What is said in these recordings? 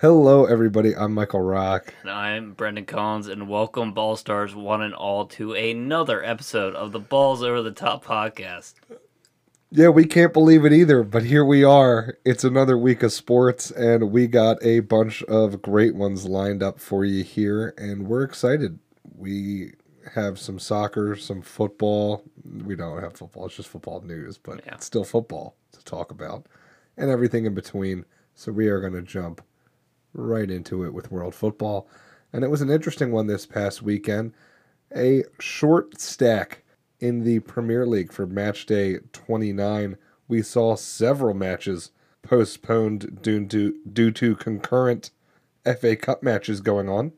Hello, everybody. I'm Michael Rock. And I'm Brendan Collins, and welcome, Ball Stars, one and all, to another episode of the Balls Over the Top podcast. Yeah, we can't believe it either, but here we are. It's another week of sports, and we got a bunch of great ones lined up for you here, and we're excited. We have some soccer, some football. We don't have football, it's just football news, but Yeah. it's still football to talk about, and everything in between. So we are going to jump right into it with world football. And it was an interesting one this past weekend. A short stack in the Premier League for match day 29. We saw several matches postponed due to, due to concurrent FA Cup matches going on,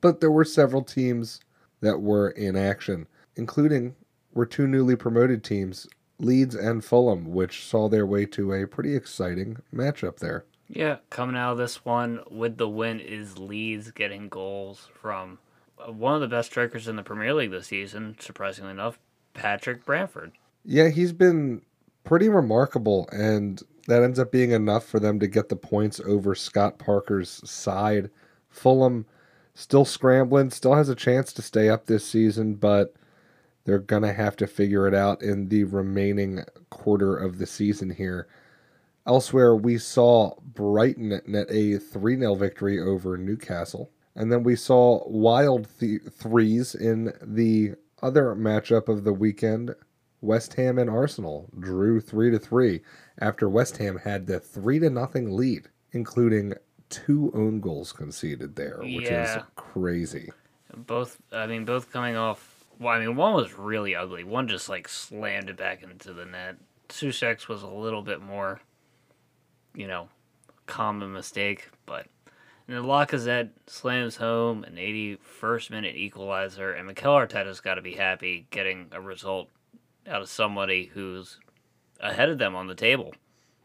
but there were several teams that were in action, including were two newly promoted teams, Leeds and Fulham, which saw their way to a pretty exciting matchup there. Yeah, coming out of this one with the win is Leeds getting goals from uh, one of the best strikers in the Premier League this season, surprisingly enough, Patrick Bamford. Yeah, he's been pretty remarkable, and that ends up being enough for them to get the points over Scott Parker's side. Fulham still scrambling, still has a chance to stay up this season, but they're going to have to figure it out in the remaining quarter of the season here. Elsewhere, we saw Brighton net a 3 0 victory over Newcastle. And then we saw wild th- threes in the other matchup of the weekend. West Ham and Arsenal drew 3 to 3 after West Ham had the 3 to nothing lead, including two own goals conceded there, which is crazy. Both, I mean, both coming off. Well, I mean, one was really ugly. One just like slammed it back into the net. Soucek's was a little bit more, you know, common mistake, but and then Lacazette slams home an 81st minute equalizer, and Mikel Arteta's got to be happy getting a result out of somebody who's ahead of them on the table.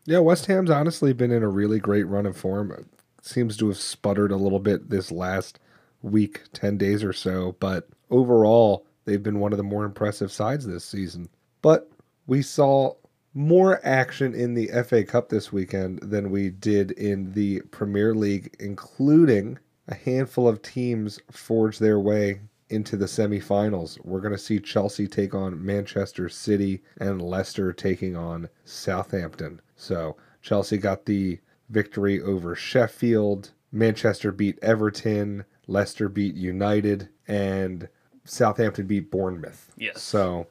Yeah, West Ham's honestly been in a really great run of form. Seems to have sputtered a little bit this last week, 10 days or so, but overall, they've been one of the more impressive sides this season. But we saw more action in the FA Cup this weekend than we did in the Premier League, including a handful of teams forge their way into the semifinals. We're going to see Chelsea take on Manchester City and Leicester taking on Southampton. So Chelsea got the victory over Sheffield. Manchester beat Everton. Leicester beat United. And Southampton beat Bournemouth. Yes. So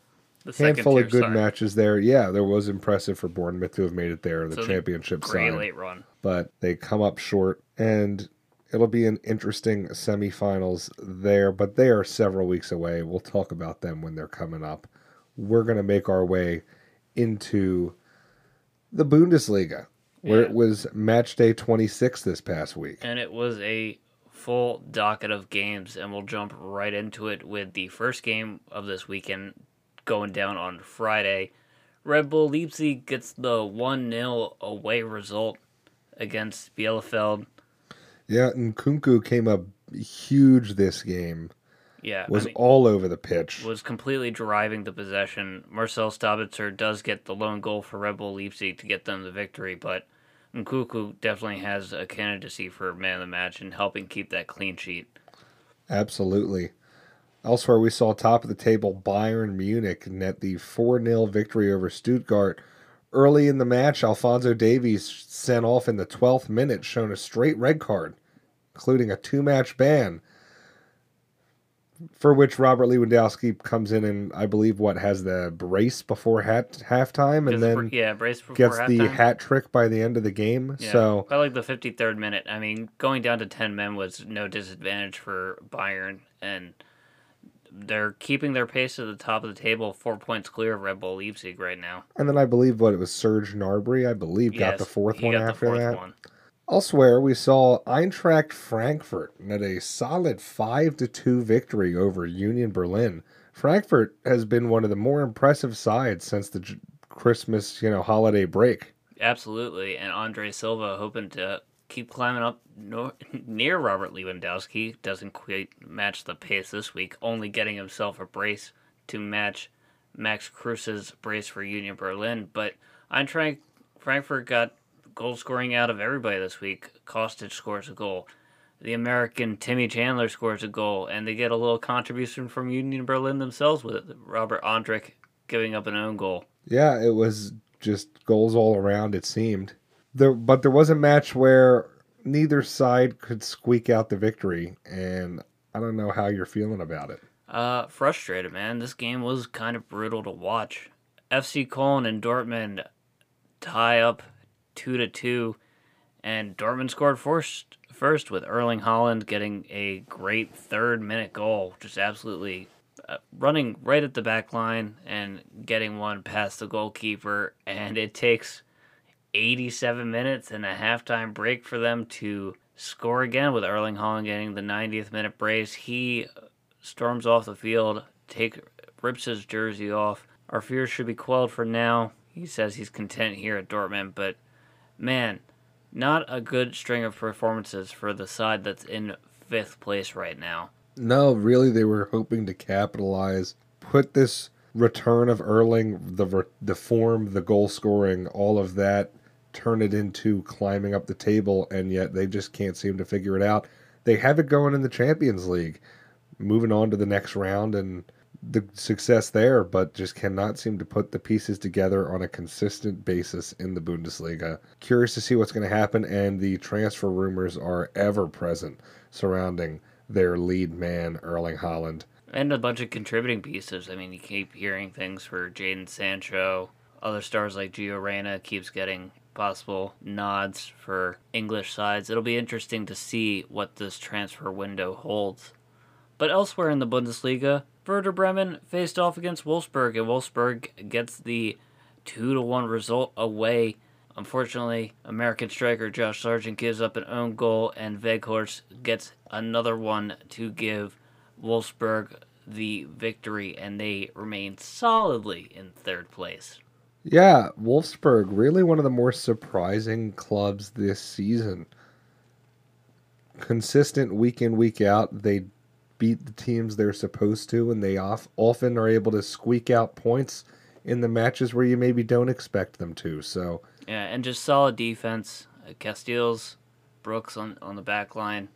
The handful of good side. matches there. Yeah, there was impressive for Bournemouth to have made it there, the So the championship Great side late run. but they come up short and it'll be an interesting semifinals there but they are several weeks away we'll talk about them when they're coming up we're going to make our way into the bundesliga where it was match day 26 this past week And it was a full docket of games, and we'll jump right into it with the first game of this weekend going down on Friday. Red Bull Leipzig gets the 1 0 away result against Bielefeld. yeah and Nkunku came up huge this game Yeah, I was mean, all over the pitch was completely driving the possession. Marcel Sabitzer does get the lone goal for Red Bull Leipzig to get them the victory, but Nkunku definitely has a candidacy for man of the match and helping keep that clean sheet. Absolutely. Elsewhere, we saw top of the table Bayern Munich net the 4 0 victory over Stuttgart. Early in the match, Alphonso Davies sent off in the 12th minute, shown a straight red card, including a two match ban, for which Robert Lewandowski comes in and, I believe, what has the brace before hat, halftime and then yeah, brace before gets the hat trick by the end of the game. Yeah, So, by like the 53rd minute, I mean, going down to 10 men was no disadvantage for Bayern, and they're keeping their pace at the top of the table, four points clear of Red Bull Leipzig right now. and then I believe what it was Serge Gnabry, I believe, got the fourth one after fourth that. one. Elsewhere, we saw Eintracht Frankfurt net a solid 5 to 2 victory over Union Berlin. Frankfurt has been one of the more impressive sides since the J- Christmas, you know, holiday break. Absolutely, and Andre Silva hoping to keep climbing up no, near Robert Lewandowski. Doesn't quite match the pace this week, only getting himself a brace to match Max Kruse's brace for Union Berlin. But Eintracht Frankfurt got goal scoring out of everybody this week. Kostic scores a goal. The American Timmy Chandler scores a goal, and they get a little contribution from Union Berlin themselves with Robert Andrich giving up an own goal. Yeah, it was just goals all around. It seemed there, but there was a match where neither side could squeak out the victory, and I don't know how you're feeling about it. Uh, frustrated, man. This game was kind of brutal to watch. FC Köln and Dortmund tie up two to two, and Dortmund scored first. First with Erling Haaland getting a great third minute goal, just absolutely uh, running right at the back line and getting one past the goalkeeper, and it takes 87 minutes and a halftime break for them to score again with Erling Haaland getting the 90th minute brace. He storms off the field, take rips his jersey off. Our fears should be quelled for now. He says he's content here at Dortmund, but man, not a good string of performances for the side that's in fifth place right now. No, really, they were hoping to capitalize, put this return of Erling, the the form, the goal scoring, all of that, turn it into climbing up the table, and yet they just can't seem to figure it out. They have it going in the Champions League, moving on to the next round and the success there, but just cannot seem to put the pieces together on a consistent basis in the Bundesliga. Curious to see what's going to happen, and the transfer rumors are ever present surrounding their lead man, Erling Haaland. And a bunch of contributing pieces. I mean, you keep hearing things for Jadon Sancho. Other stars like Gio Reyna keeps getting possible nods for English sides. It'll be interesting to see what this transfer window holds. But elsewhere in the Bundesliga, Werder Bremen faced off against Wolfsburg, and Wolfsburg gets the 2 to 1 result away Unfortunately, American striker Josh Sargent gives up an own goal, and Weghorst gets another one to give Wolfsburg the victory, and they remain solidly in third place. Yeah, Wolfsburg, really one of the more surprising clubs this season. Consistent week in, week out. They beat the teams they're supposed to, and they off, often are able to squeak out points in the matches where you maybe don't expect them to. So yeah, and just solid defense. Uh, Casteels, Brooks on on the back line.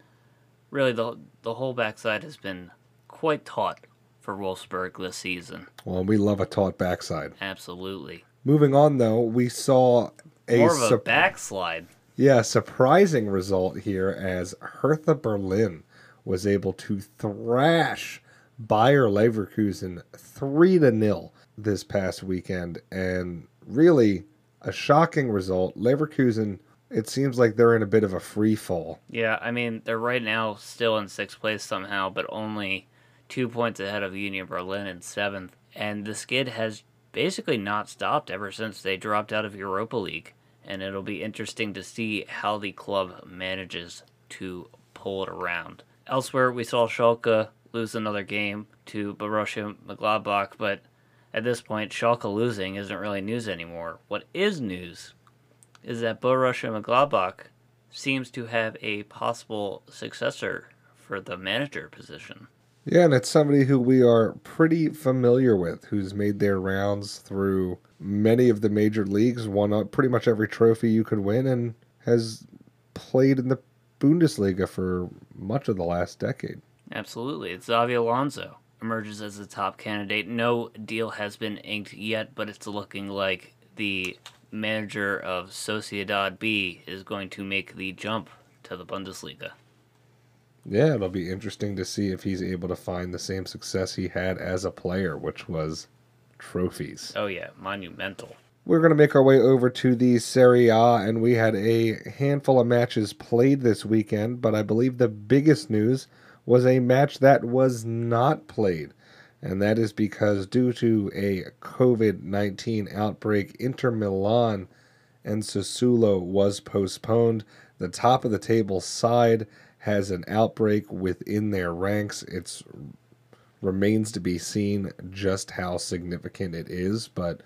Really, the the whole backside has been quite taut for Wolfsburg this season. Well, we love a taut backside. Absolutely. Moving on, though, we saw a more of a su- backslide. Yeah, surprising result here as Hertha Berlin was able to thrash Bayer Leverkusen three to nil this past weekend, and really a shocking result. Leverkusen, it seems like they're in a bit of a free fall. Yeah, I mean they're right now still in sixth place somehow, but only two points ahead of Union Berlin in seventh, and the skid has basically not stopped ever since they dropped out of Europa League. And it'll be interesting to see how the club manages to pull it around. Elsewhere, we saw Schalke lose another game to Borussia Mönchengladbach, but at this point, Schalke losing isn't really news anymore. What is news is that Borussia Mönchengladbach seems to have a possible successor for the manager position. Yeah, and it's somebody who we are pretty familiar with, who's made their rounds through many of the major leagues, won pretty much every trophy you could win, and has played in the Bundesliga for much of the last decade. Absolutely. It's Xabi Alonso emerges as the top candidate. No deal has been inked yet, but it's looking like the manager of Sociedad B is going to make the jump to the Bundesliga. Yeah, it'll be interesting to see if he's able to find the same success he had as a player, which was trophies. Oh, yeah, monumental. We're going to make our way over to the Serie A, and we had a handful of matches played this weekend, but I believe the biggest news was a match that was not played. And that is because, due to a COVID 19 outbreak, Inter Milan and Sassuolo was postponed. The top of the table side has an outbreak within their ranks. It remains to be seen just how significant it is, but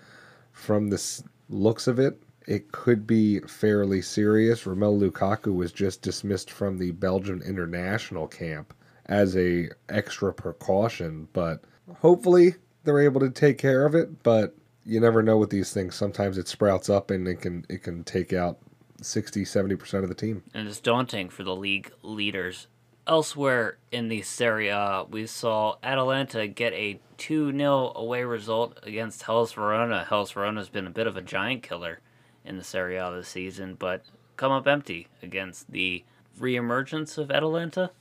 from the looks of it, it could be fairly serious. Romelu Lukaku was just dismissed from the Belgian international camp as a extra precaution, but hopefully they're able to take care of it, but you never know with these things. Sometimes it sprouts up and it can it can take out 60, 70% of the team. And it's daunting for the league leaders. Elsewhere in the Serie A, we saw Atalanta get a 2 0 away result against Hellas Verona. Hellas Verona has been a bit of a giant killer in the Serie A this season, but come up empty against the reemergence of Atalanta.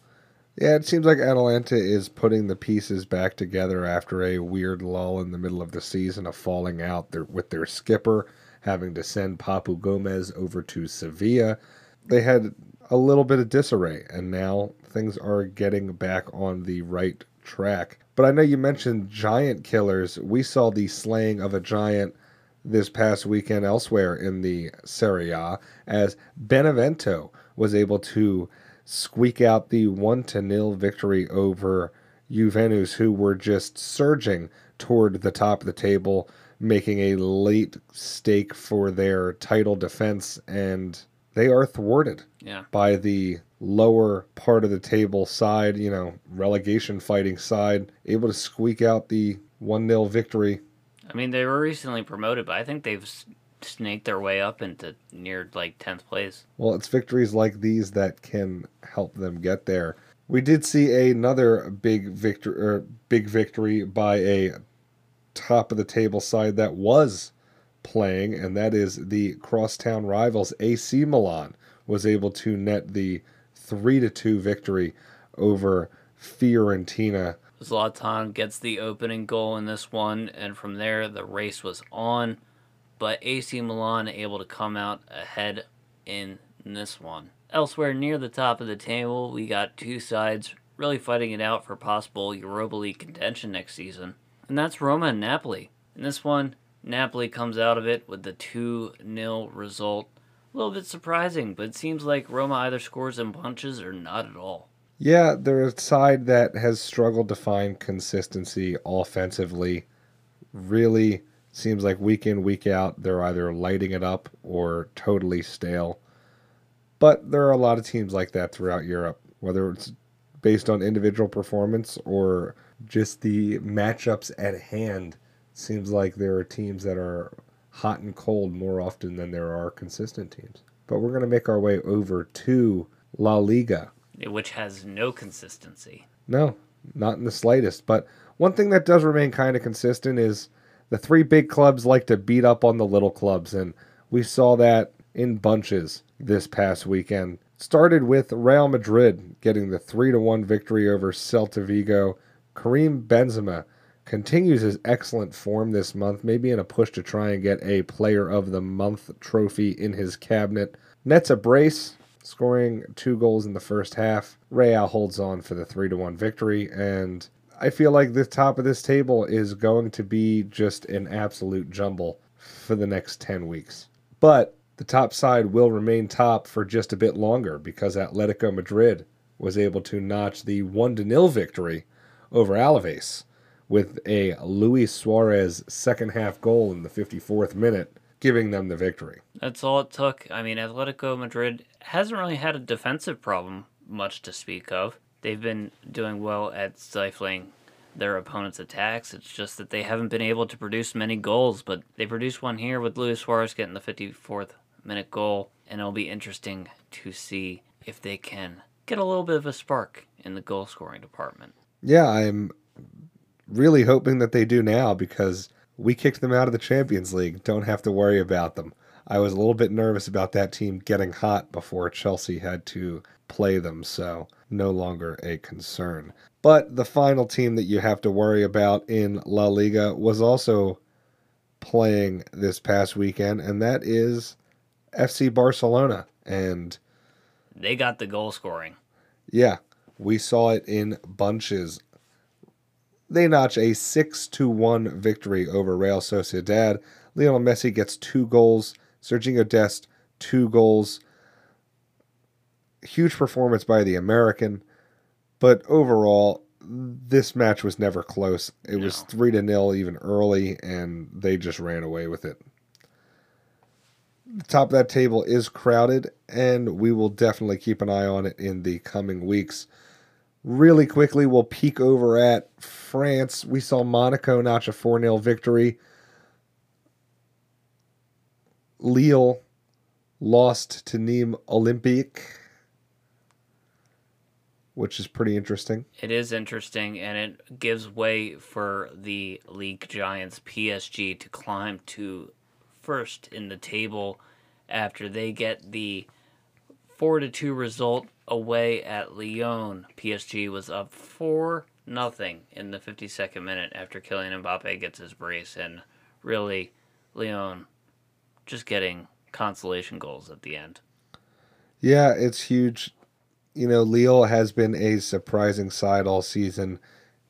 Yeah, it seems like Atalanta is putting the pieces back together after a weird lull in the middle of the season of falling out with their skipper, having to send Papu Gomez over to Sevilla. They had a little bit of disarray, and now things are getting back on the right track. But I know you mentioned giant killers. We saw the slaying of a giant this past weekend elsewhere in the Serie A as Benevento was able to squeak out the 1 to nil victory over Juventus, who were just surging toward the top of the table, making a late stake for their title defense, and they are thwarted Yeah. by the lower part of the table side, you know, relegation fighting side, able to squeak out the 1 0 victory. I mean, they were recently promoted, but I think they've s- snaked their way up into near like 10th place. Well, it's victories like these that can help them get there. We did see another big victory, or er, big victory by a top of the table side that was playing, and that is the crosstown rivals AC Milan was able to net the three to two victory over Fiorentina. Zlatan gets the opening goal in this one, and from there the race was on. But AC Milan able to come out ahead in this one. Elsewhere near the top of the table, we got two sides really fighting it out for possible Europa League contention next season, and that's Roma and Napoli. In this one, Napoli comes out of it with the 2 0 result. A little bit surprising, but it seems like Roma either scores in bunches or not at all. Yeah, they're a side that has struggled to find consistency offensively. Really seems like week in, week out, they're either lighting it up or totally stale. But there are a lot of teams like that throughout Europe, whether it's based on individual performance or just the matchups at hand. Seems like there are teams that are hot and cold more often than there are consistent teams. But we're going to make our way over to La Liga. Which has no consistency. No, not in the slightest. But one thing that does remain kind of consistent is the three big clubs like to beat up on the little clubs, and we saw that in bunches this past weekend. Started with Real Madrid getting the 3 to 1 victory over Celta Vigo. Karim Benzema continues his excellent form this month, maybe in a push to try and get a Player of the Month trophy in his cabinet. Nets a brace, scoring two goals in the first half. Real holds on for the 3 to 1 victory, and I feel like the top of this table is going to be just an absolute jumble for the next 10 weeks. But the top side will remain top for just a bit longer because Atletico Madrid was able to notch the 1 0 victory over Alaves with a Luis Suarez second half goal in the 54th minute, giving them the victory. That's all it took. I mean, Atletico Madrid hasn't really had a defensive problem much to speak of. They've been doing well at stifling their opponent's attacks. It's just that they haven't been able to produce many goals, but they produced one here with Luis Suarez getting the 54th minute goal, and it'll be interesting to see if they can get a little bit of a spark in the goal scoring department. Yeah, I'm really hoping that they do now because we kicked them out of the Champions League. Don't have to worry about them. I was a little bit nervous about that team getting hot before Chelsea had to play them, so no longer a concern. But the final team that you have to worry about in La Liga was also playing this past weekend, and that is FC Barcelona. And They got the goal scoring. yeah, we saw it in bunches. They notch a 6 to 1 victory over Real Sociedad. Lionel Messi gets two goals, Sergio Dest two goals. Huge performance by the American, but overall this match was never close. It was 3 to 0 even early and they just ran away with it. The top of that table is crowded and we will definitely keep an eye on it in the coming weeks. Really quickly, we'll peek over at France. We saw Monaco notch a 4 0 victory. Lille lost to Nîmes Olympique, which is pretty interesting. It is interesting, and it gives way for the league giants PSG to climb to first in the table after they get the four to two result away at Lyon. PSG was up four nothing in the 52nd minute after Kylian Mbappe gets his brace, and really Lyon just getting consolation goals at the end. Yeah, it's huge. You know, Lille has been a surprising side all season,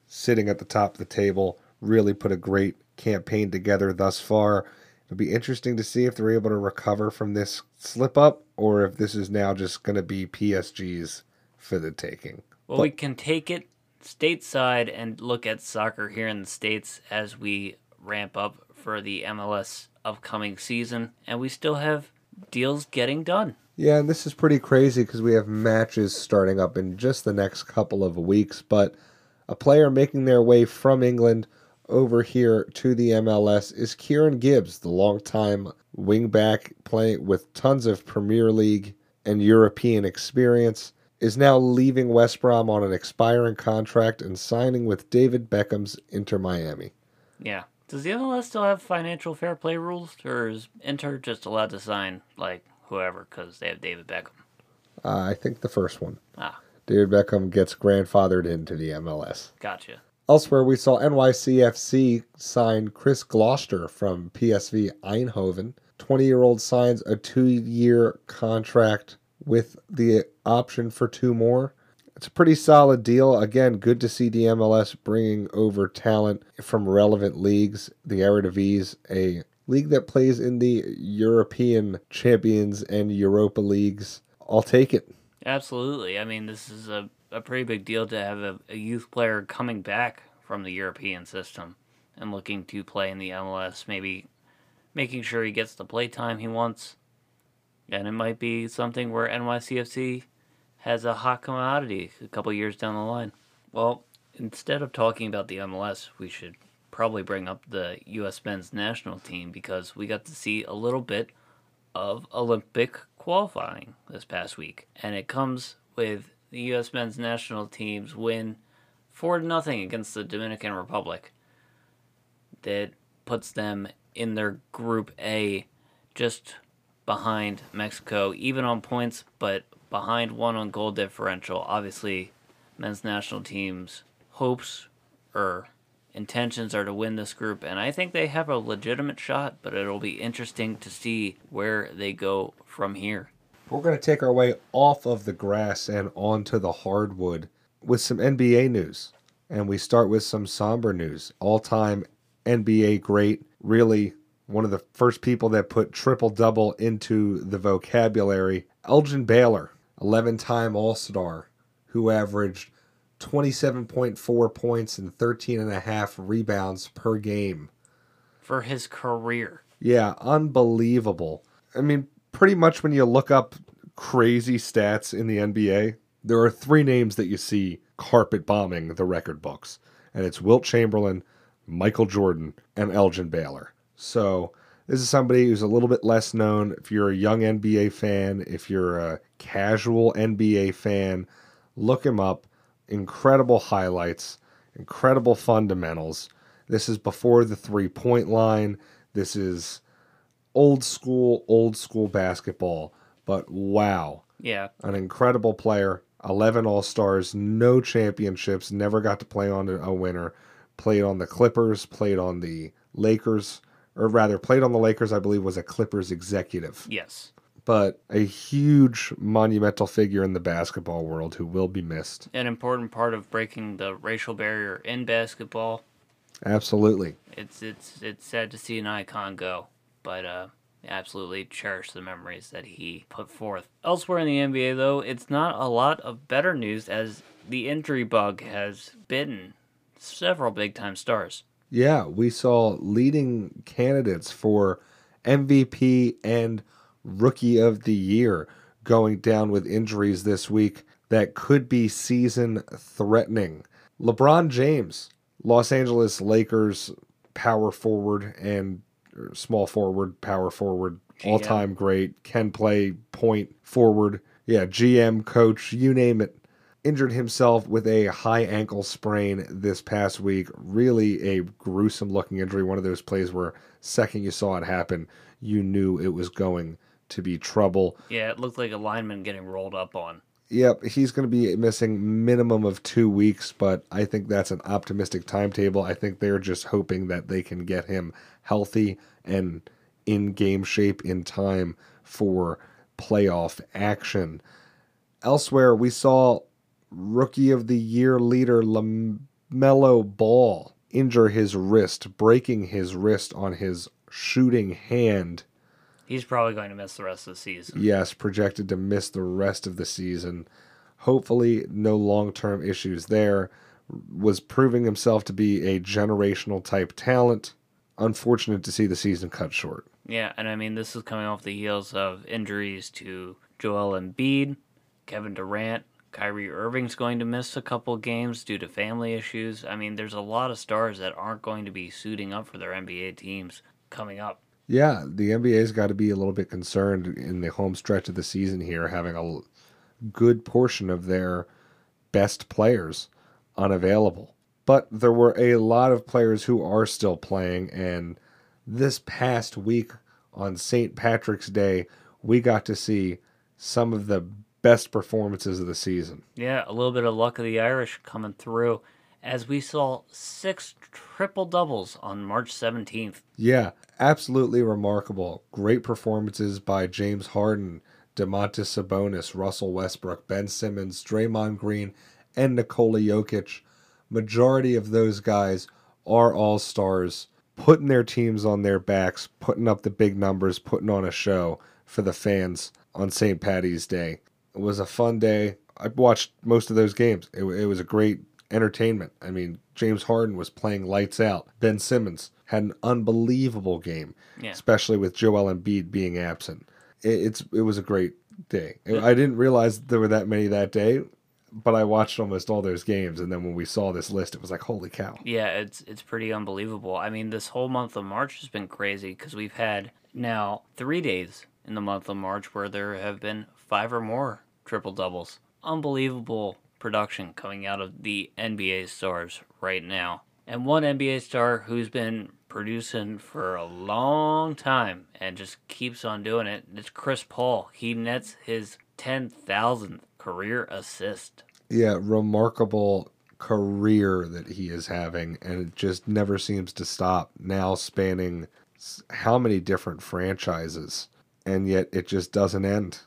sitting at the top of the table. Really put a great campaign together thus far. It'll be interesting to see if they're able to recover from this slip up or if this is now just going to be PSG's for the taking. Well, but, we can take it stateside and look at soccer here in the States as we ramp up for the MLS upcoming season, and we still have deals getting done. Yeah, and this is pretty crazy because we have matches starting up in just the next couple of weeks, but a player making their way from England over here to the MLS is Kieran Gibbs, the longtime wingback playing with tons of Premier League and European experience, is now leaving West Brom on an expiring contract and signing with David Beckham's Inter Miami. Yeah. Does the MLS still have financial fair play rules, or is Inter just allowed to sign like whoever because they have David Beckham? Uh, I think the first one. Ah. David Beckham gets grandfathered into the MLS. Gotcha. Elsewhere, we saw NYCFC sign Chris Gloster from PSV Eindhoven. 20 year old signs a two year contract with the option for two more. It's a pretty solid deal. Again, good to see the MLS bringing over talent from relevant leagues. The Eredivisie, a league that plays in the European Champions and Europa leagues. I'll take it. Absolutely. I mean, this is a a pretty big deal to have a, a youth player coming back from the European system and looking to play in the MLS, maybe making sure he gets the play time he wants. And it might be something where NYCFC has a hot commodity a couple years down the line. Well, instead of talking about the MLS, we should probably bring up the U.S. men's national team because we got to see a little bit of Olympic qualifying this past week. And it comes with the U.S. men's national teams win 4 0 against the Dominican Republic. That puts them in their Group A just behind Mexico, even on points, but behind one on goal differential. Obviously, men's national team's hopes or intentions are to win this group, and I think they have a legitimate shot, but it'll be interesting to see where they go from here. We're going to take our way off of the grass and onto the hardwood with some NBA news. And we start with some somber news. All time NBA great, really one of the first people that put triple double into the vocabulary. Elgin Baylor, 11 time All Star, who averaged 27.4 points and 13.5 rebounds per game. For his career. Yeah, unbelievable. I mean, pretty much when you look up crazy stats in the NBA, there are three names that you see carpet bombing the record books, and it's Wilt Chamberlain, Michael Jordan, and Elgin Baylor. So this is somebody who's a little bit less known. If you're a young NBA fan, if you're a casual NBA fan, look him up. Incredible highlights, incredible fundamentals. This is before the three point line. This is old school, old school basketball. But wow. Yeah. An incredible player. 11 All Stars, no championships, never got to play on a winner. Played on the Clippers, played on the Lakers, or rather, played on the Lakers, I believe, was a Clippers executive. Yes. But a huge monumental figure in the basketball world who will be missed. An important part of breaking the racial barrier in basketball. Absolutely. It's it's it's sad to see an icon go but uh, absolutely cherish the memories that he put forth. Elsewhere in the NBA, though, it's not a lot of better news as the injury bug has bitten several big time stars. Yeah, we saw leading candidates for MVP and Rookie of the Year going down with injuries this week that could be season threatening. LeBron James, Los Angeles Lakers power forward and er, small forward, power forward, all time great, can play point forward. Yeah, GM, coach, you name it. Injured himself with a high ankle sprain this past week. Really a gruesome looking injury. One of those plays where second you saw it happen, you knew it was going to be trouble. Yeah, it looked like a lineman getting rolled up on. Yep, he's going to be missing minimum of two weeks, but I think that's an optimistic timetable. I think they're just hoping that they can get him healthy and in game shape in time for playoff action. Elsewhere, we saw rookie of the year leader LaMelo Ball injure his wrist, breaking his wrist on his shooting hand He's probably going to miss the rest of the season. Yes, projected to miss the rest of the season. Hopefully, no long term issues there. Was proving himself to be a generational type talent. Unfortunate to see the season cut short. Yeah, and I mean, this is coming off the heels of injuries to Joel Embiid, Kevin Durant, Kyrie Irving's going to miss a couple games due to family issues. I mean, there's a lot of stars that aren't going to be suiting up for their NBA teams coming up. Yeah, the NBA's got to be a little bit concerned in the home stretch of the season here, having a good portion of their best players unavailable. But there were a lot of players who are still playing, and this past week on St. Patrick's Day, we got to see some of the best performances of the season. Yeah, a little bit of luck of the Irish coming through as we saw six triple doubles on March 17th. Yeah, absolutely remarkable. Great performances by James Harden, Domantas Sabonis, Russell Westbrook, Ben Simmons, Draymond Green, and Nikola Jokic. Majority of those guys are all stars, putting their teams on their backs, putting up the big numbers, putting on a show for the fans on St. Patty's Day. It was a fun day. I watched most of those games. It, it was a great entertainment. I mean, James Harden was playing lights out. Ben Simmons had an unbelievable game, yeah. especially with Joel Embiid being absent. It, it's it was a great day. I didn't realize there were that many that day, but I watched almost all those games, and then when we saw this list, it was like, holy cow! Yeah, it's it's pretty unbelievable. I mean, this whole month of March has been crazy because we've had now three days in the month of March where there have been five or more triple doubles. Unbelievable production coming out of the NBA stars right now. And one NBA star who's been producing for a long time and just keeps on doing it, is Chris Paul. He nets his 10,000th career assist. Yeah, remarkable career that he is having, and it just never seems to stop. Now spanning how many different franchises, and yet it just doesn't end.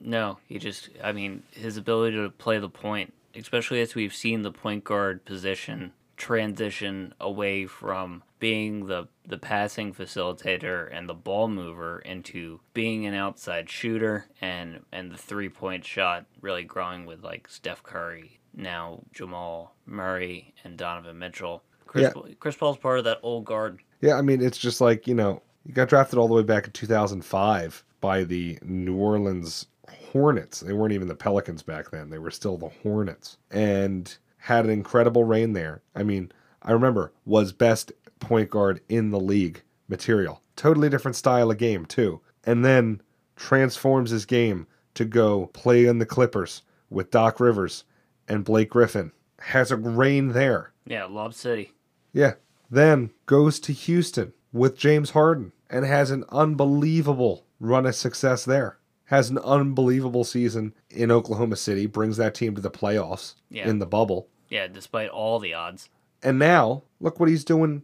No, he just, I mean, his ability to play the point, especially as we've seen the point guard position transition away from being the the passing facilitator and the ball mover into being an outside shooter and and the three point shot really growing with like Steph Curry, now Jamal Murray and Donovan Mitchell. Chris, yeah. Chris Paul's part of that old guard. Yeah, I mean it's just like, you know, he got drafted all the way back in 2005 by the New Orleans Hornets. They weren't even the Pelicans back then. They were still the Hornets. And had an incredible reign there. I mean, I remember was best point guard in the league material. Totally different style of game, too. And then transforms his game to go play in the Clippers with Doc Rivers and Blake Griffin. Has a reign there. Yeah, Lob City. Yeah. Then goes to Houston with James Harden and has an unbelievable run of success there has an unbelievable season in Oklahoma City, brings that team to the playoffs yeah. in the bubble. Yeah, despite all the odds. And now, look what he's doing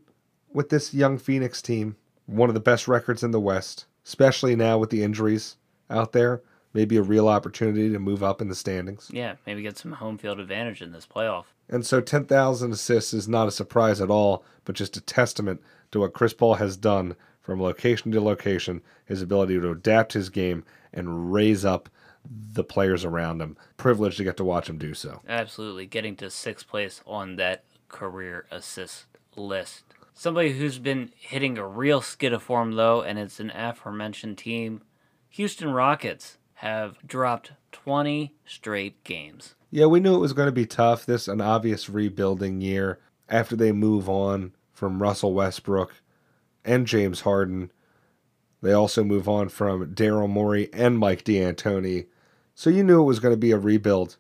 with this young Phoenix team. One of the best records in the West, especially now with the injuries out there. Maybe a real opportunity to move up in the standings. Yeah, maybe get some home field advantage in this playoff. And so 10,000 assists is not a surprise at all, but just a testament to what Chris Paul has done from location to location, his ability to adapt his game and raise up the players around him. Privileged to get to watch him do so. Absolutely. Getting to sixth place on that career assist list. Somebody who's been hitting a real skid of form, though, and it's an aforementioned team. Houston Rockets have dropped 20 straight games. Yeah, we knew it was going to be tough. This an obvious rebuilding year after they move on from Russell Westbrook and James Harden They also move on from Daryl Morey and Mike D'Antoni. So you knew it was going to be a rebuild.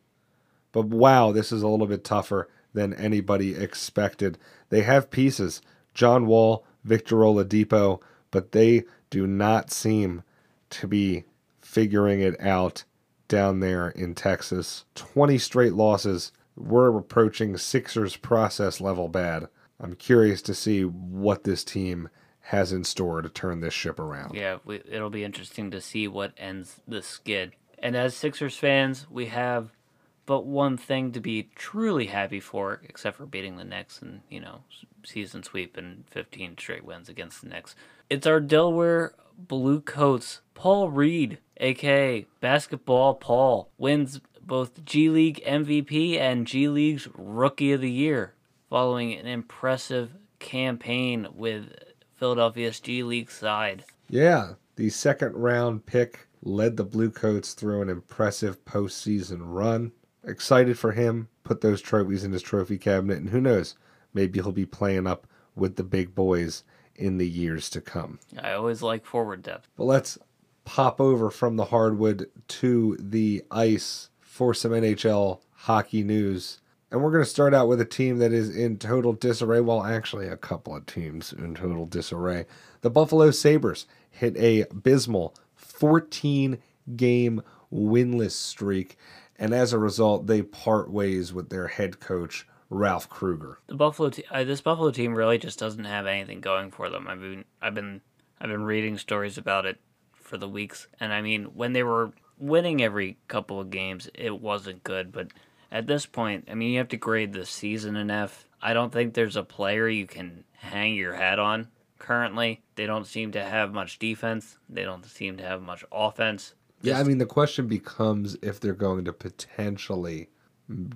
But wow, this is a little bit tougher than anybody expected. They have pieces John Wall, Victor Oladipo, but they do not seem to be figuring it out down there in Texas. 20 straight losses. We're approaching Sixers process level bad. I'm curious to see what this team has in store to turn this ship around. Yeah, we, it'll be interesting to see what ends the skid. And as Sixers fans, we have but one thing to be truly happy for, except for beating the Knicks and, you know, season sweep and 15 straight wins against the Knicks. It's our Delaware Blue Coats. Paul Reed, aka Basketball Paul, wins both G League MVP and G League's Rookie of the Year, following an impressive campaign with Philadelphia's G League side. Yeah, the second round pick led the Blue Coats through an impressive postseason run. Excited for him, put those trophies in his trophy cabinet, and who knows, maybe he'll be playing up with the big boys in the years to come. I always like forward depth. But let's pop over from the hardwood to the ice for some NHL hockey news. And we're going to start out with a team that is in total disarray. Well, actually, a couple of teams in total disarray. The Buffalo Sabres hit a abysmal 14 game winless streak. And as a result, they part ways with their head coach, Ralph Krueger. The Buffalo, te- uh, this Buffalo team really just doesn't have anything going for them. I've been, I've been, I've been reading stories about it for the weeks, and I mean, when they were winning every couple of games, it wasn't good. But at this point, I mean, you have to grade the season an F. I don't think there's a player you can hang your hat on currently. They don't seem to have much defense. They don't seem to have much offense. yeah, I mean, the question becomes if they're going to potentially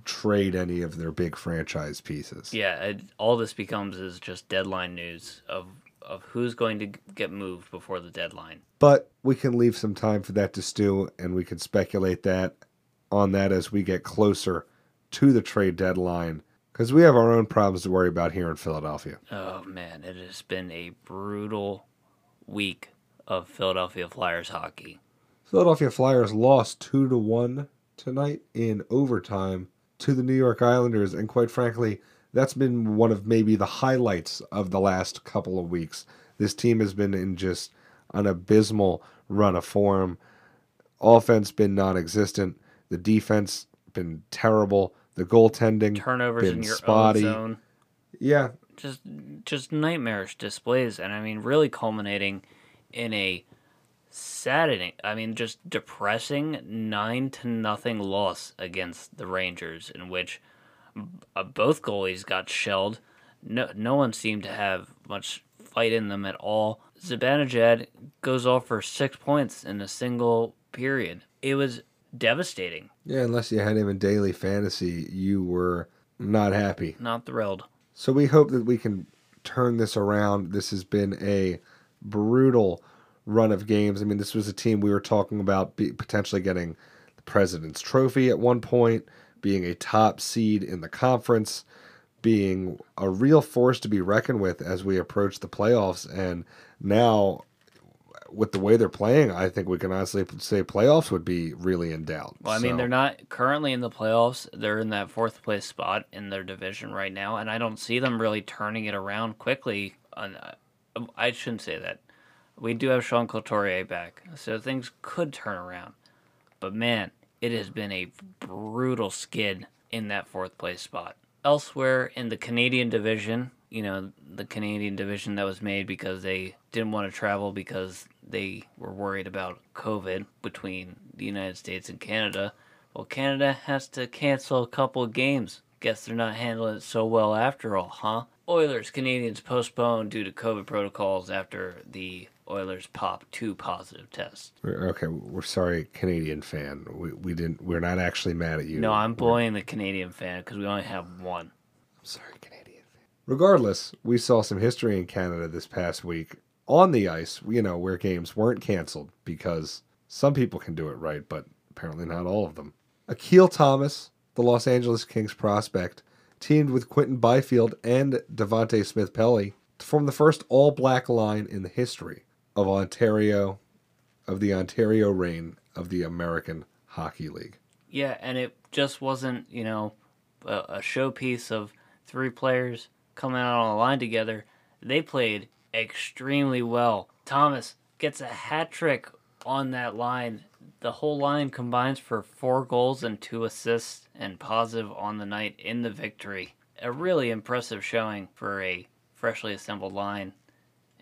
trade any of their big franchise pieces. Yeah, it, all this becomes is just deadline news of of who's going to get moved before the deadline. But we can leave some time for that to stew, and we can speculate that on that as we get closer to the trade deadline, because we have our own problems to worry about here in Philadelphia. Oh man, it has been a brutal week of Philadelphia Flyers hockey. Philadelphia Flyers lost two to one tonight in overtime to the New York Islanders, and quite frankly, that's been one of maybe the highlights of the last couple of weeks. This team has been in just an abysmal run of form. Offense been non-existent. The defense been terrible. The goaltending Turnovers been in your spotty. zone. Yeah, Just just nightmarish displays and I mean really culminating in a saddening I mean just depressing 9 to nothing loss against the Rangers in which uh, both goalies got shelled. No, no one seemed to have much fight in them at all. Zibanejad goes off for six points in a single period. It was devastating. yeah. Unless you had him in daily fantasy, you were not happy. Not thrilled. So we hope that we can turn this around. This has been a brutal run of games. I mean, this was a team we were talking about be, potentially getting the President's Trophy at one point, being a top seed in the conference, being a real force to be reckoned with as we approach the playoffs. And now, with the way they're playing, I think we can honestly say playoffs would be really in doubt. Well, I mean, So- they're not currently in the playoffs. They're in that fourth place spot in their division right now, and I don't see them really turning it around quickly. On, uh, I shouldn't say that. We do have Sean Couturier back, so things could turn around. But man, it has been a brutal skid in that fourth place spot. Elsewhere in the Canadian division, you know, the Canadian division that was made because they didn't want to travel because they were worried about COVID between the United States and Canada. Well, Canada has to cancel a couple of games. Guess they're not handling it so well after all, huh? Oilers Canadiens postponed due to COVID protocols after the Oilers popped two positive tests. We're- Okay, we're sorry, Canadian fan. We, we didn't. We're not actually mad at you. No, I'm bullying the Canadian fan because we only have one. I'm sorry, Canadian fan. Regardless, we saw some history in Canada this past week on the ice. You know where games weren't canceled because some people can do it right, but apparently not all of them. Akil Thomas, the Los Angeles Kings prospect, teamed with Quinton Byfield and Devante Smith Pelly to form the first all black line in the history of Ontario, of the Ontario reign of the American Hockey League. Yeah, and it just wasn't, you know, a showpiece of three players coming out on a line together. They played extremely well. Thomas gets a hat trick on that line. The whole line combines for four goals and two assists and positive on the night in the victory. A really impressive showing for a freshly assembled line.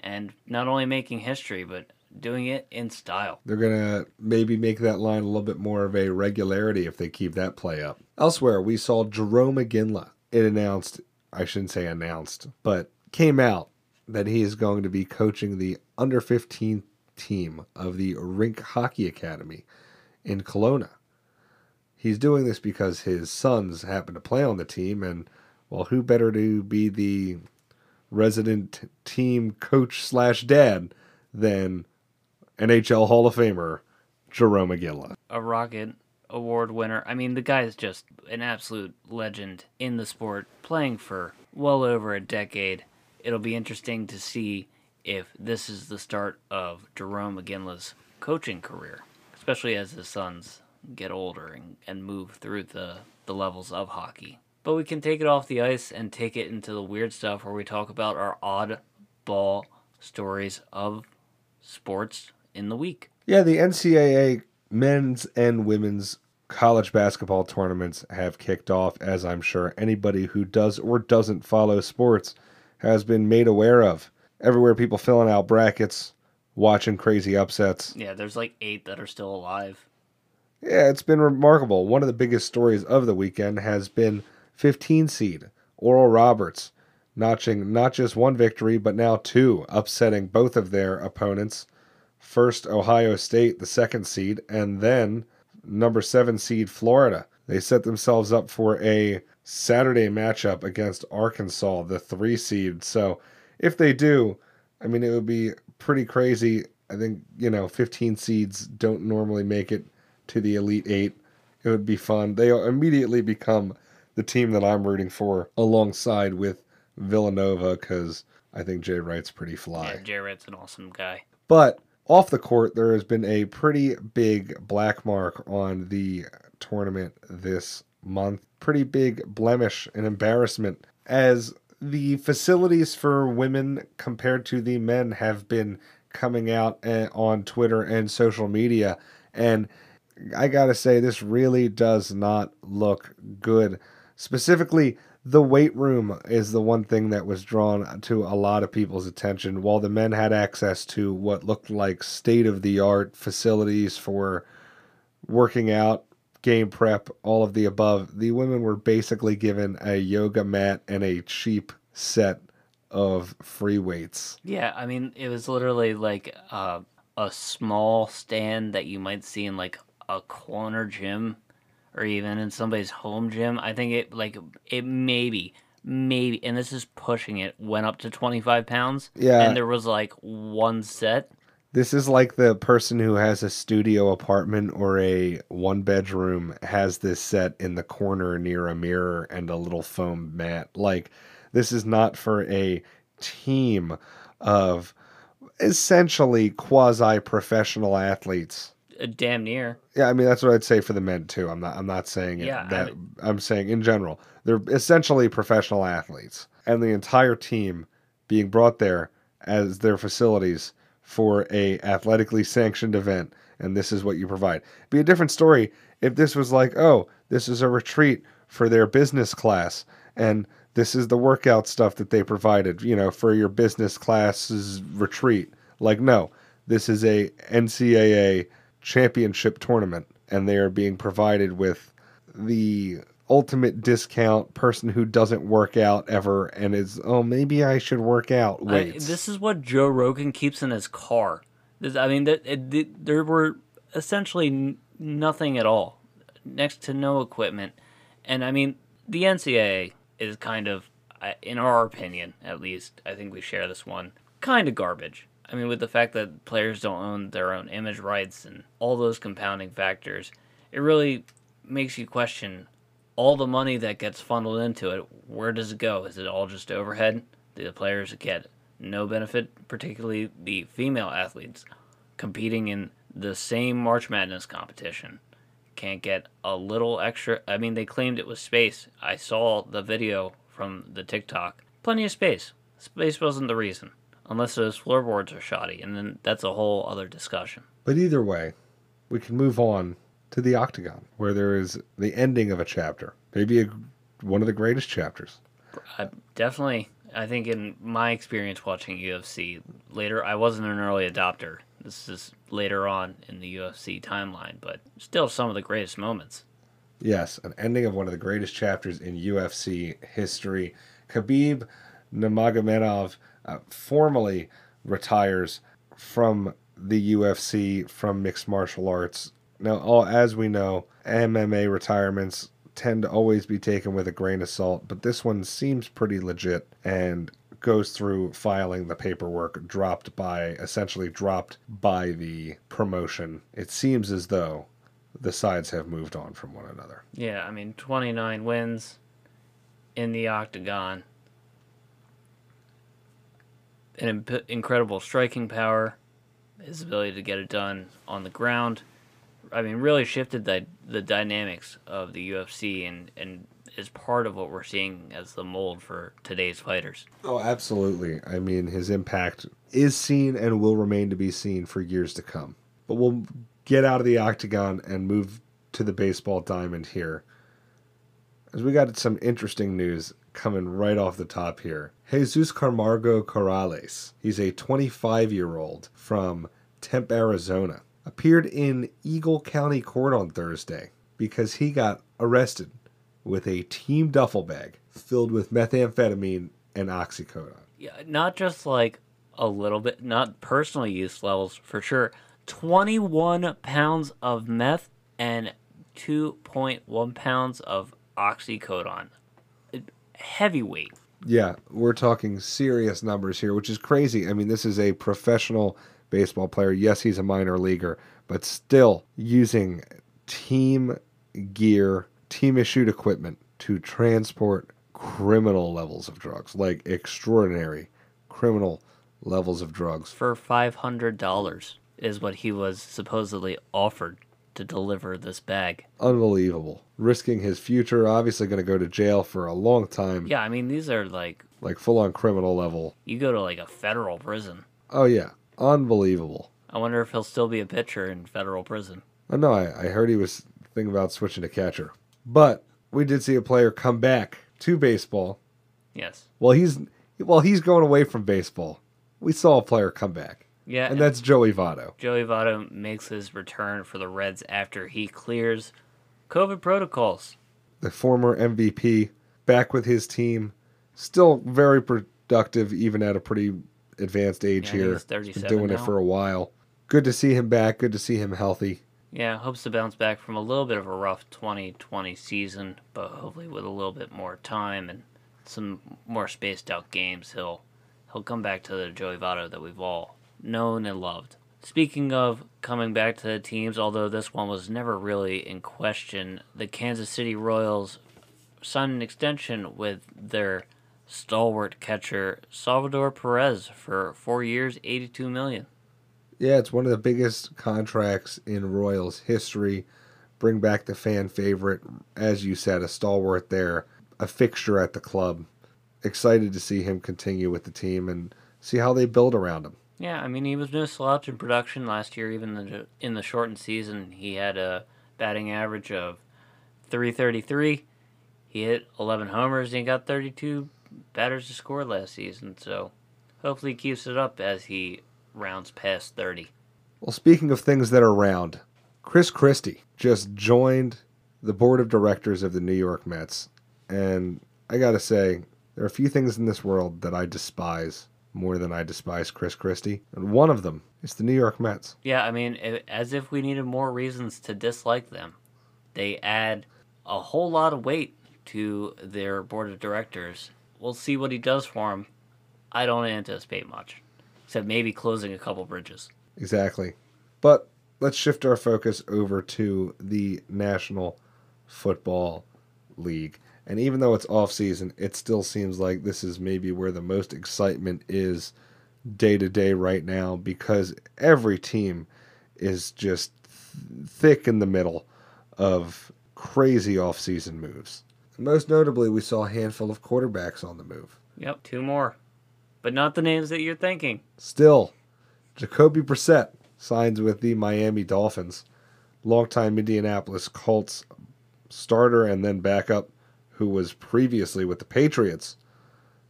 And not only making history, but doing it in style. They're going to maybe make that line a little bit more of a regularity if they keep that play up. Elsewhere, we saw Jarome Iginla. It announced, I shouldn't say announced, but came out that he is going to be coaching the under 15 team of the Rink Hockey Academy in Kelowna. He's doing this because his sons happen to play on the team, and well, who better to be the resident team coach slash dad than NHL Hall of Famer Jarome Iginla? A Rocket Award winner. I mean, the guy is just an absolute legend in the sport, playing for well over a decade. It'll be interesting to see if this is the start of Jarome Iginla's coaching career, especially as his sons get older and, and move through the, the levels of hockey. But we can take it off the ice and take it into the weird stuff where we talk about our oddball stories of sports in the week. Yeah, the NCAA men's and women's college basketball tournaments have kicked off, as I'm sure anybody who does or doesn't follow sports has been made aware of. Everywhere, people filling out brackets, watching crazy upsets. Yeah, there's like eight that are still alive. Yeah, it's been remarkable. One of the biggest stories of the weekend has been 15 seed Oral Roberts notching not just one victory, but now two, upsetting both of their opponents. First, Ohio State, the second seed, and then number seven seed Florida. They set themselves up for a Saturday matchup against Arkansas, the three seed. So if they do, I mean, it would be pretty crazy. I think, you know, 15 seeds don't normally make it to the Elite Eight. It would be fun. They immediately become the team that I'm rooting for alongside with Villanova because I think Jay Wright's pretty fly. Yeah, Jay Wright's an awesome guy. But off the court, there has been a pretty big black mark on the tournament this month. Pretty big blemish and embarrassment as the facilities for women compared to the men have been coming out eh, on Twitter and social media. And I gotta say, this really does not look good. Specifically, the weight room is the one thing that was drawn to a lot of people's attention. While the men had access to what looked like state of the art facilities for working out, game prep, all of the above, the women were basically given a yoga mat and a cheap set of free weights. Yeah, I mean, it was literally like uh, a small stand that you might see in like a corner gym or even in somebody's home gym. I think it like it maybe maybe and this is pushing it went up to 25 pounds Yeah. and there was like one set This is like the person who has a studio apartment or a one bedroom has this set in the corner near a mirror and a little foam mat. Like, this is not for a team of essentially quasi professional athletes. uh, damn near Yeah, I mean that's what I'd say for the men too. I'm not I'm not saying it Yeah, I that I'm saying in general. They're essentially professional athletes. And the entire team being brought there as their facilities for a athletically sanctioned event and this is what you provide. Be a different story if this was like, "Oh, this is a retreat for their business class and this is the workout stuff that they provided, you know, for your business class's retreat." Like, no. This is a NCAA championship tournament and they are being provided with the ultimate discount person who doesn't work out ever and is oh maybe I should work out. Weights. this is what Joe Rogan keeps in his car. This- I mean that it, it- there were essentially nothing at all next to no equipment. And I mean the NCAA is kind of in our opinion at least I think we share this one kind of garbage. I mean with the fact that players don't own their own image rights and all those compounding factors it really makes you question all the money that gets funneled into it, where does it go? Is it all just overhead? Do the players get no benefit, particularly the female athletes competing in the same March Madness competition. Can't get a little extra. I mean, they claimed it was space. I saw the video from the TikTok. Plenty of space. Space wasn't the reason, unless those floorboards are shoddy, and then that's a whole other discussion. But either way, we can move on to the Octagon, where there is the ending of a chapter, maybe a, one of the greatest chapters. I definitely, I think in my experience watching UFC later, I wasn't an early adopter. This is later on in the UFC timeline, but still some of the greatest moments. Yes, an ending of one of the greatest chapters in UFC history. Khabib Nurmagomedov uh, formally retires from the UFC from mixed martial arts. Now, all as we know, MMA retirements tend to always be taken with a grain of salt, but this one seems pretty legit and goes through filing the paperwork dropped by essentially dropped by the promotion. It seems as though the sides have moved on from one another. Yeah, I mean, 29 wins in the octagon. An imp- incredible striking power, his ability to get it done on the ground. I mean, really shifted the the dynamics of the UFC and and is part of what we're seeing as the mold for today's fighters. Oh, absolutely. I mean, his impact is seen and will remain to be seen for years to come. But we'll get out of the octagon and move to the baseball diamond here. As we got some interesting news coming right off the top here. Jesus Camargo Corrales, he's a 25 year old from Tempe, Arizona, appeared in Eagle County Court on Thursday because he got arrested with a team duffel bag filled with methamphetamine and oxycodone. Yeah, not just like a little bit, not personal use levels for sure. 21 pounds of meth and 2.1 pounds of oxycodone. Heavyweight. Yeah, we're talking serious numbers here, which is crazy. I mean, this is a professional baseball player. Yes, he's a minor leaguer, but still using team gear, team issued equipment to transport criminal levels of drugs, like extraordinary criminal levels of drugs. For $500 is what he was supposedly offered to deliver this bag. Unbelievable. Risking his future, obviously going to go to jail for a long time. Yeah, I mean, these are like, Like full on criminal level. you go to like a federal prison. Oh, yeah. Unbelievable. I wonder if he'll still be a pitcher in federal prison. I know, I, I heard he was thinking about switching to catcher. But we did see a player come back to baseball. Yes. Well, he's well, he's going away from baseball. We saw a player come back, Yeah, and that's Joey Votto. Joey Votto makes his return for the Reds after he clears COVID protocols. the former MVP, back with his team, still very productive, even at a pretty advanced age Yeah, here. he's 37 been doing it for a while. Good to see him back. Good to see him healthy. Yeah, hopes to bounce back from a little bit of a rough 2020 season, but hopefully with a little bit more time and some more spaced out games, he'll he'll come back to the Joey Votto that we've all known and loved. Speaking of coming back to the teams, although this one was never really in question, the Kansas City Royals signed an extension with their stalwart catcher Salvador Perez for 4 years, 82 million. Yeah, it's one of the biggest contracts in Royals history. Bring back the fan favorite, as you said, a stalwart there, a fixture at the club. Excited to see him continue with the team and see how they build around him. Yeah, I mean he was no slouch in production last year. Even the, in the shortened season, he had a batting average of 333. He hit 11 homers and he got 32 batters to score last season. So hopefully he keeps it up as he rounds past 30. Well, speaking of things that are round, Chris Christie just joined the board of directors of the New York Mets. And I got to say, there are a few things in this world that I despise more than I despise Chris Christie. And one of them is the New York Mets. Yeah, I mean, as if we needed more reasons to dislike them. They add a whole lot of weight to their board of directors. We'll see what he does for them. I don't anticipate much, except maybe closing a couple bridges. Exactly. But let's shift our focus over to the National Football League. And even though it's off season, it still seems like this is maybe where the most excitement is day to day right now because every team is just th- thick in the middle of crazy off season moves. Most notably, we saw a handful of quarterbacks on the move. Yep, two more. But not the names that you're thinking. Still, Jacoby Brissett signs with the Miami Dolphins. Longtime Indianapolis Colts starter and then backup, who was previously with the Patriots,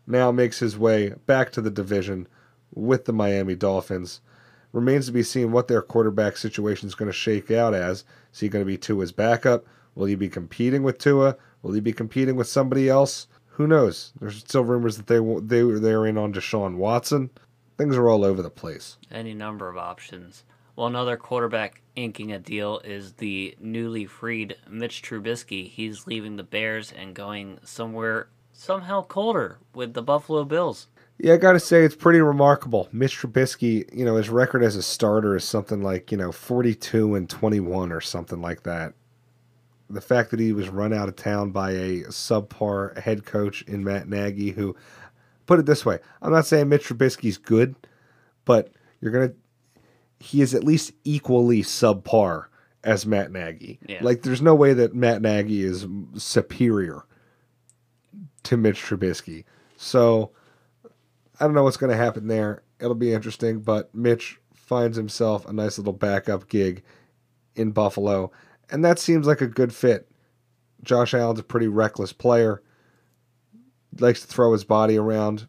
now makes his way back to the division with the Miami Dolphins. Remains to be seen what their quarterback situation is going to shake out as. Is he going to be Tua's backup? Will he be competing with Tua? Will he be competing with somebody else? Who knows? There's still rumors that they they they're in on Deshaun Watson. Things are all over the place. Any number of options. Well, another quarterback inking a deal is the newly freed Mitch Trubisky. He's leaving the Bears and going somewhere somehow colder with the Buffalo Bills. Yeah, I got to say it's pretty remarkable. Mitch Trubisky, you know, his record as a starter is something like you know 42 and 21 or something like that. The fact that he was run out of town by a subpar head coach in Matt Nagy, who, put it this way, I'm not saying Mitch Trubisky's good, but you're gonna, he is at least equally subpar as Matt Nagy. Yeah. Like, there's no way that Matt Nagy is superior to Mitch Trubisky. So I don't know what's going to happen there. It'll be interesting, but Mitch finds himself a nice little backup gig in Buffalo, and that seems like a good fit. Josh Allen's a pretty reckless player, likes to throw his body around.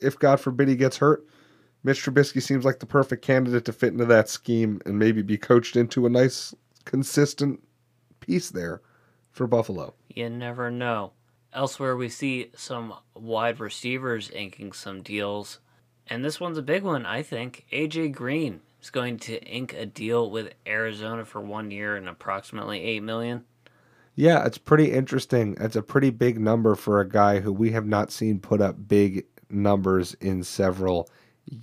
If God forbid he gets hurt, Mitch Trubisky seems like the perfect candidate to fit into that scheme and maybe be coached into a nice, consistent piece there for Buffalo. You never know. Elsewhere, we see some wide receivers inking some deals. And this one's a big one, I think. AJ Green is going to ink a deal with Arizona for one year and approximately eight million. Yeah, it's pretty interesting. It's a pretty big number for a guy who we have not seen put up big numbers in several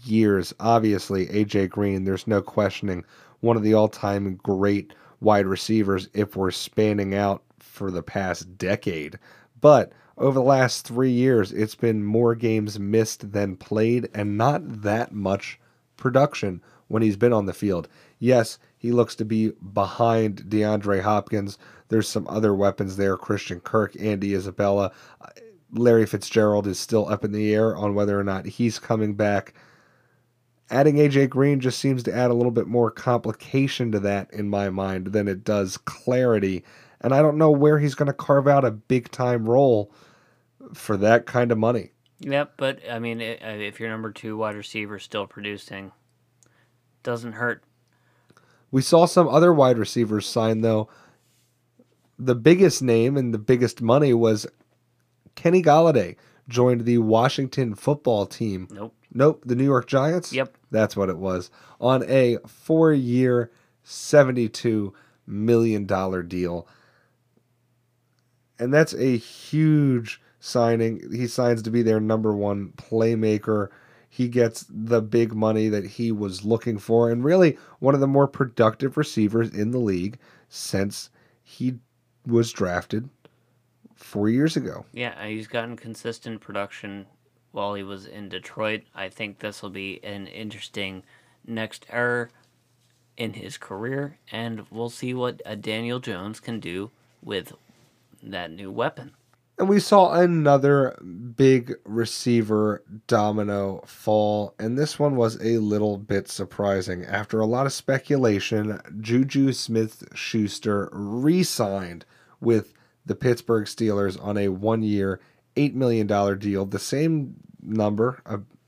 years. Obviously, AJ Green, there's no questioning, one of the all time great wide receivers if we're spanning out for the past decade. But over the last three years, it's been more games missed than played and not that much production when he's been on the field. Yes, he looks to be behind DeAndre Hopkins. There's some other weapons there Christian Kirk, Andy Isabella. Uh, Larry Fitzgerald is still up in the air on whether or not he's coming back. Adding AJ Green just seems to add a little bit more complication to that in my mind than it does clarity. And I don't know where he's going to carve out a big time role for that kind of money. Yep, but I mean, uh, if your number two wide receiver is still producing, doesn't hurt. We saw some other wide receivers sign, though. The biggest name and the biggest money was Kenny Golladay joined the Washington football team. Nope. Nope, the New York Giants? Yep. That's what it was. On a four year, $72 million deal. And that's a huge signing. He signs to be their number one playmaker. He gets the big money that he was looking for, and really one of the more productive receivers in the league since he was drafted four years ago. Yeah, he's gotten consistent production while he was in Detroit. I think this will be an interesting next era in his career, and we'll see what uh, Daniel Jones can do with that new weapon. And we saw another big receiver domino fall, and this one was a little bit surprising. After a lot of speculation, Juju Smith Schuster re signed with the Pittsburgh Steelers on a one year, $8 million deal, the same number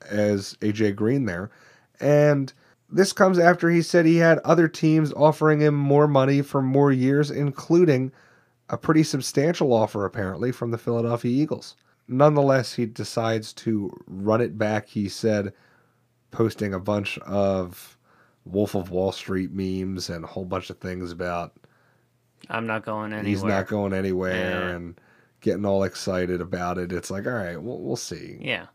as AJ Green there. And this comes after he said he had other teams offering him more money for more years, including a pretty substantial offer, apparently, from the Philadelphia Eagles. Nonetheless, he decides to run it back, he said, posting a bunch of Wolf of Wall Street memes and a whole bunch of things about I'm not going anywhere. he's not going anywhere Yeah. and getting all excited about it. It's like, all right, we'll, we'll see. Yeah,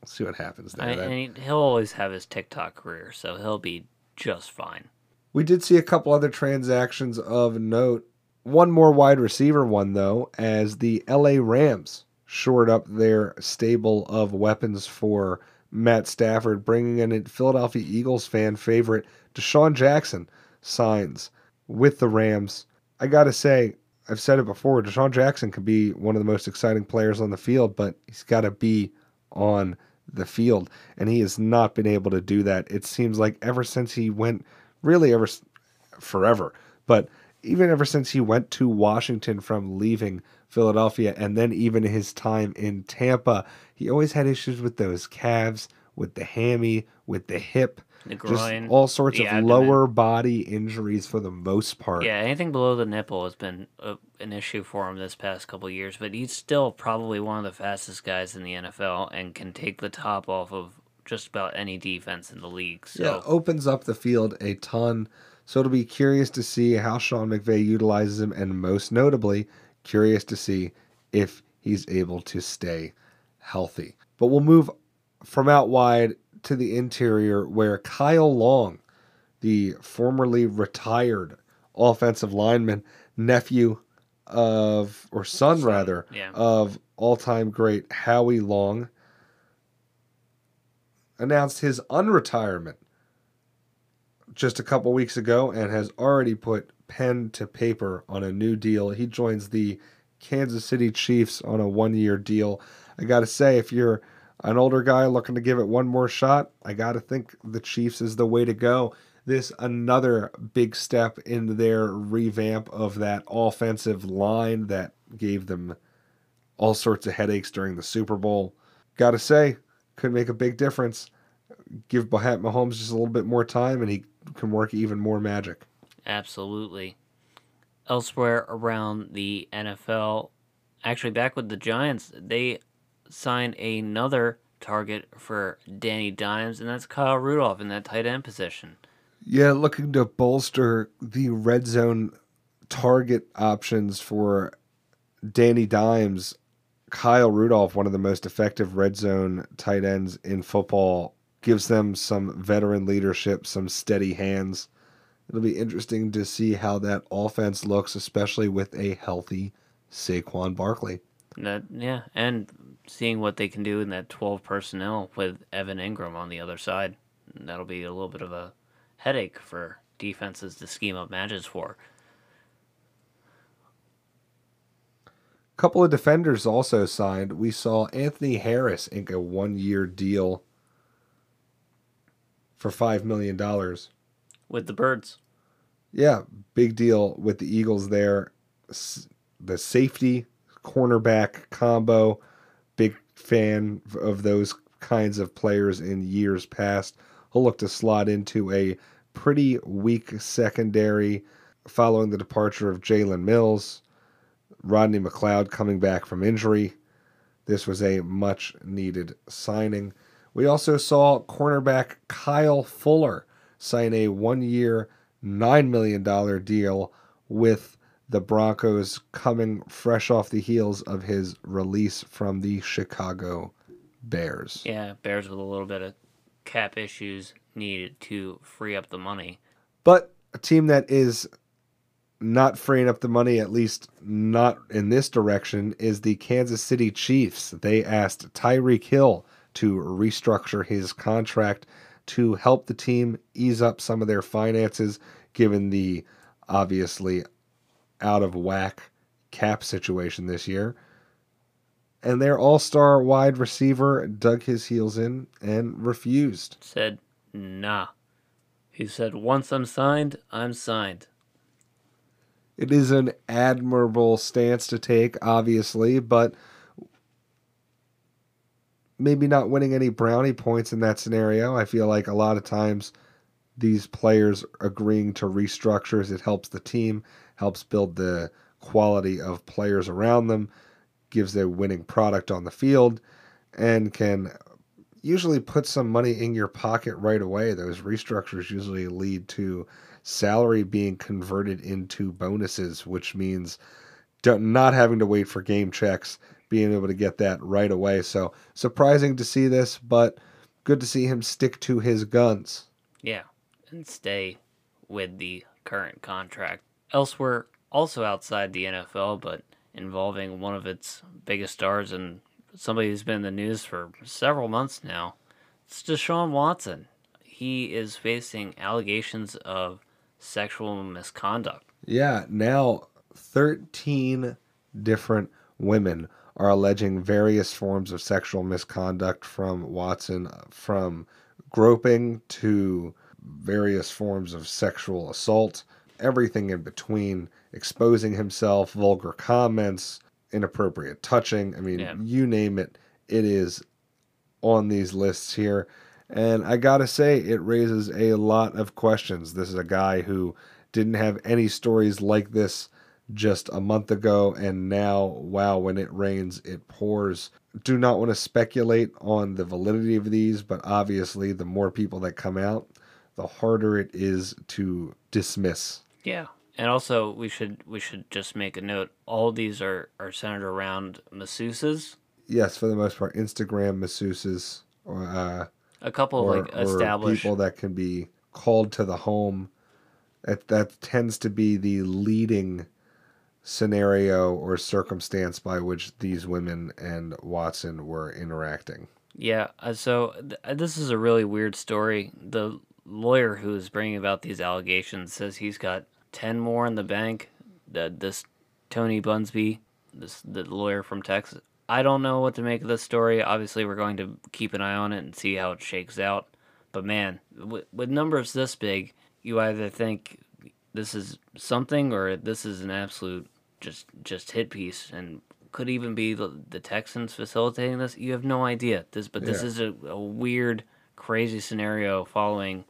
We'll see what happens there. I, and he, he'll always have his TikTok career, so he'll be just fine. We did see a couple other transactions of note. One more wide receiver one, though, as the LA Rams shored up their stable of weapons for Matt Stafford, bringing in a Philadelphia Eagles fan favorite, DeSean Jackson, signs with the Rams. I got to say, I've said it before, DeSean Jackson could be one of the most exciting players on the field, but he's got to be on the field, and he has not been able to do that. It seems like ever since he went, really ever forever, but even ever since he went to Washington from leaving Philadelphia, and then even his time in Tampa, he always had issues with those calves, with the hammy, with the hip, The just groin. all sorts of abdomen. lower body injuries for the most part. Yeah, anything below the nipple has been a, an issue for him this past couple years, but he's still probably one of the fastest guys in the NFL and can take the top off of just about any defense in the league. So Yeah, opens up the field a ton. So it'll be curious to see how Sean McVay utilizes him, and most notably, curious to see if he's able to stay healthy. But we'll move from out wide to the interior, where Kyle Long, the formerly retired offensive lineman, nephew of, or son, rather, yeah. of all time great Howie Long, announced his unretirement just a couple weeks ago and has already put pen to paper on a new deal. He joins the Kansas City Chiefs on a one year deal. I got to say, if you're an older guy looking to give it one more shot, I got to think the Chiefs is the way to go. This another big step in their revamp of that offensive line that gave them all sorts of headaches during the Super Bowl. Got to say, could make a big difference. Give Mahomes Mahomes just a little bit more time, and he can work even more magic. Absolutely. Elsewhere around the NFL, actually back with the Giants, they signed another target for Danny Dimes, and that's Kyle Rudolph in that tight end position. Yeah, looking to bolster the red zone target options for Danny Dimes, Kyle Rudolph, one of the most effective red zone tight ends in football, gives them some veteran leadership, some steady hands. It'll be interesting to see how that offense looks, especially with a healthy Saquon Barkley. That yeah, and seeing what they can do in that twelve personnel with Evan Engram on the other side, that'll be a little bit of a headache for defenses to scheme up matches for. couple of defenders also signed. We saw Anthony Harris ink a one year deal for $5 million. With the birds. Yeah, big deal with the Eagles there. S- The safety cornerback combo, big fan of those kinds of players in years past. He'll look to slot into a pretty weak secondary following the departure of Jalen Mills, Rodney McLeod coming back from injury. This was a much needed signing. We also saw cornerback Kyle Fuller sign a one year, $9 million deal with the Broncos coming fresh off the heels of his release from the Chicago Bears. Yeah, Bears with a little bit of cap issues needed to free up the money. But a team that is not freeing up the money, at least not in this direction, is the Kansas City Chiefs. They asked Tyreek Hill to restructure his contract to help the team ease up some of their finances, given the obviously out of whack cap situation this year. And their all star wide receiver dug his heels in and refused. Said, nah. He said, once I'm signed, I'm signed. It is an admirable stance to take, obviously, but maybe not winning any brownie points in that scenario. I feel like a lot of times these players agreeing to restructures, it helps the team, helps build the quality of players around them, gives a winning product on the field, and can usually put some money in your pocket right away. Those restructures usually lead to salary being converted into bonuses, which means not having to wait for game checks, being able to get that right away. So surprising to see this, but good to see him stick to his guns. Yeah, and stay with the current contract. Elsewhere, also outside the NFL, but involving one of its biggest stars and somebody who's been in the news for several months now, It's Deshaun Watson. He is facing allegations of sexual misconduct. Yeah, now 13 different women are alleging various forms of sexual misconduct from Watson, from groping to various forms of sexual assault, everything in between, exposing himself, vulgar comments, inappropriate touching. I mean, Yeah. you name it, it is on these lists here. And I gotta say, it raises a lot of questions. This is a guy who didn't have any stories like this just a month ago, and now, wow, when it rains, it pours. Do not want to speculate on the validity of these, but obviously, the more people that come out, the harder it is to dismiss. Yeah. And also we should we should just make a note. All these are, are centered around masseuses. Yes, for the most part, Instagram masseuses or uh, A couple or, of like established people that can be called to the home. That that tends to be the leading scenario or circumstance by which these women and Watson were interacting. Yeah, uh, so th- uh, this is a really weird story. The lawyer who is bringing about these allegations says he's got 10 more in the bank. The, this Tony Buzbee, this the lawyer from Texas. I don't know what to make of this story. Obviously, we're going to keep an eye on it and see how it shakes out. But man, with numbers this big, you either think this is something or this is an absolute just just hit piece and could even be the, the Texans facilitating this. You have no idea. This but this Yeah. is a, a weird crazy scenario following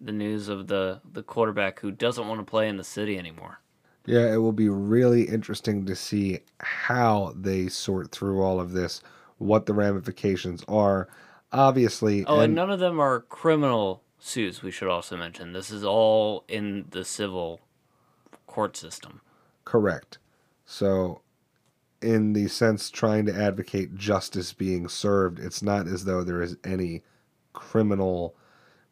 the news of the the quarterback who doesn't want to play in the city anymore. Yeah, it will be really interesting to see how they sort through all of this, what the ramifications are. Obviously, Oh, and, and- none of them are criminal suits, we should also mention. This is all in the civil court system. Correct. So, in the sense trying to advocate justice being served, it's not as though there is any criminal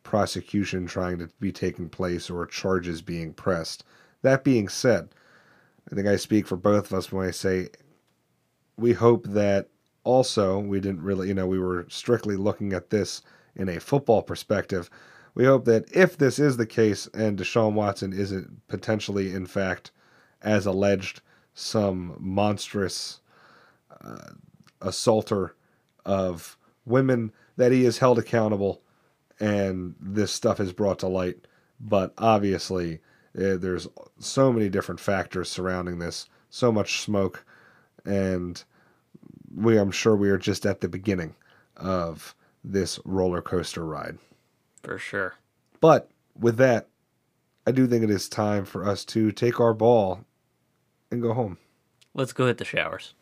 prosecution trying to be taking place or charges being pressed. That being said, I think I speak for both of us when I say we hope that also we didn't really, you know, we were strictly looking at this in a football perspective. We hope that if this is the case and Deshaun Watson isn't potentially, in fact, as alleged, some monstrous uh, assaulter of women, that he is held accountable and this stuff is brought to light. But obviously, uh, there's so many different factors surrounding this, so much smoke, and we, I'm sure, we are just at the beginning of this roller coaster ride. For sure. But with that, I do think it is time for us to take our ball and go home. Let's go hit the showers.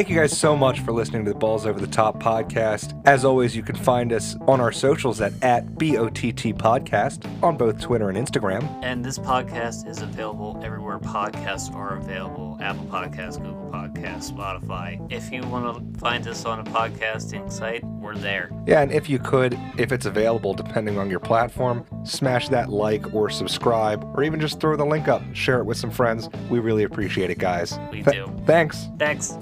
Thank you guys so much for listening to the Balls Over the Top podcast. As always, you can find us on our socials at, at BOTT Podcast on both Twitter and Instagram. And this podcast is available everywhere podcasts are available Apple Podcasts, Google Podcasts, Spotify. If you want to find us on a podcasting site, we're there. Yeah, and if you could, if it's available depending on your platform, smash that like or subscribe, or even just throw the link up, share it with some friends. We really appreciate it, guys. We Th- do. Thanks. Thanks.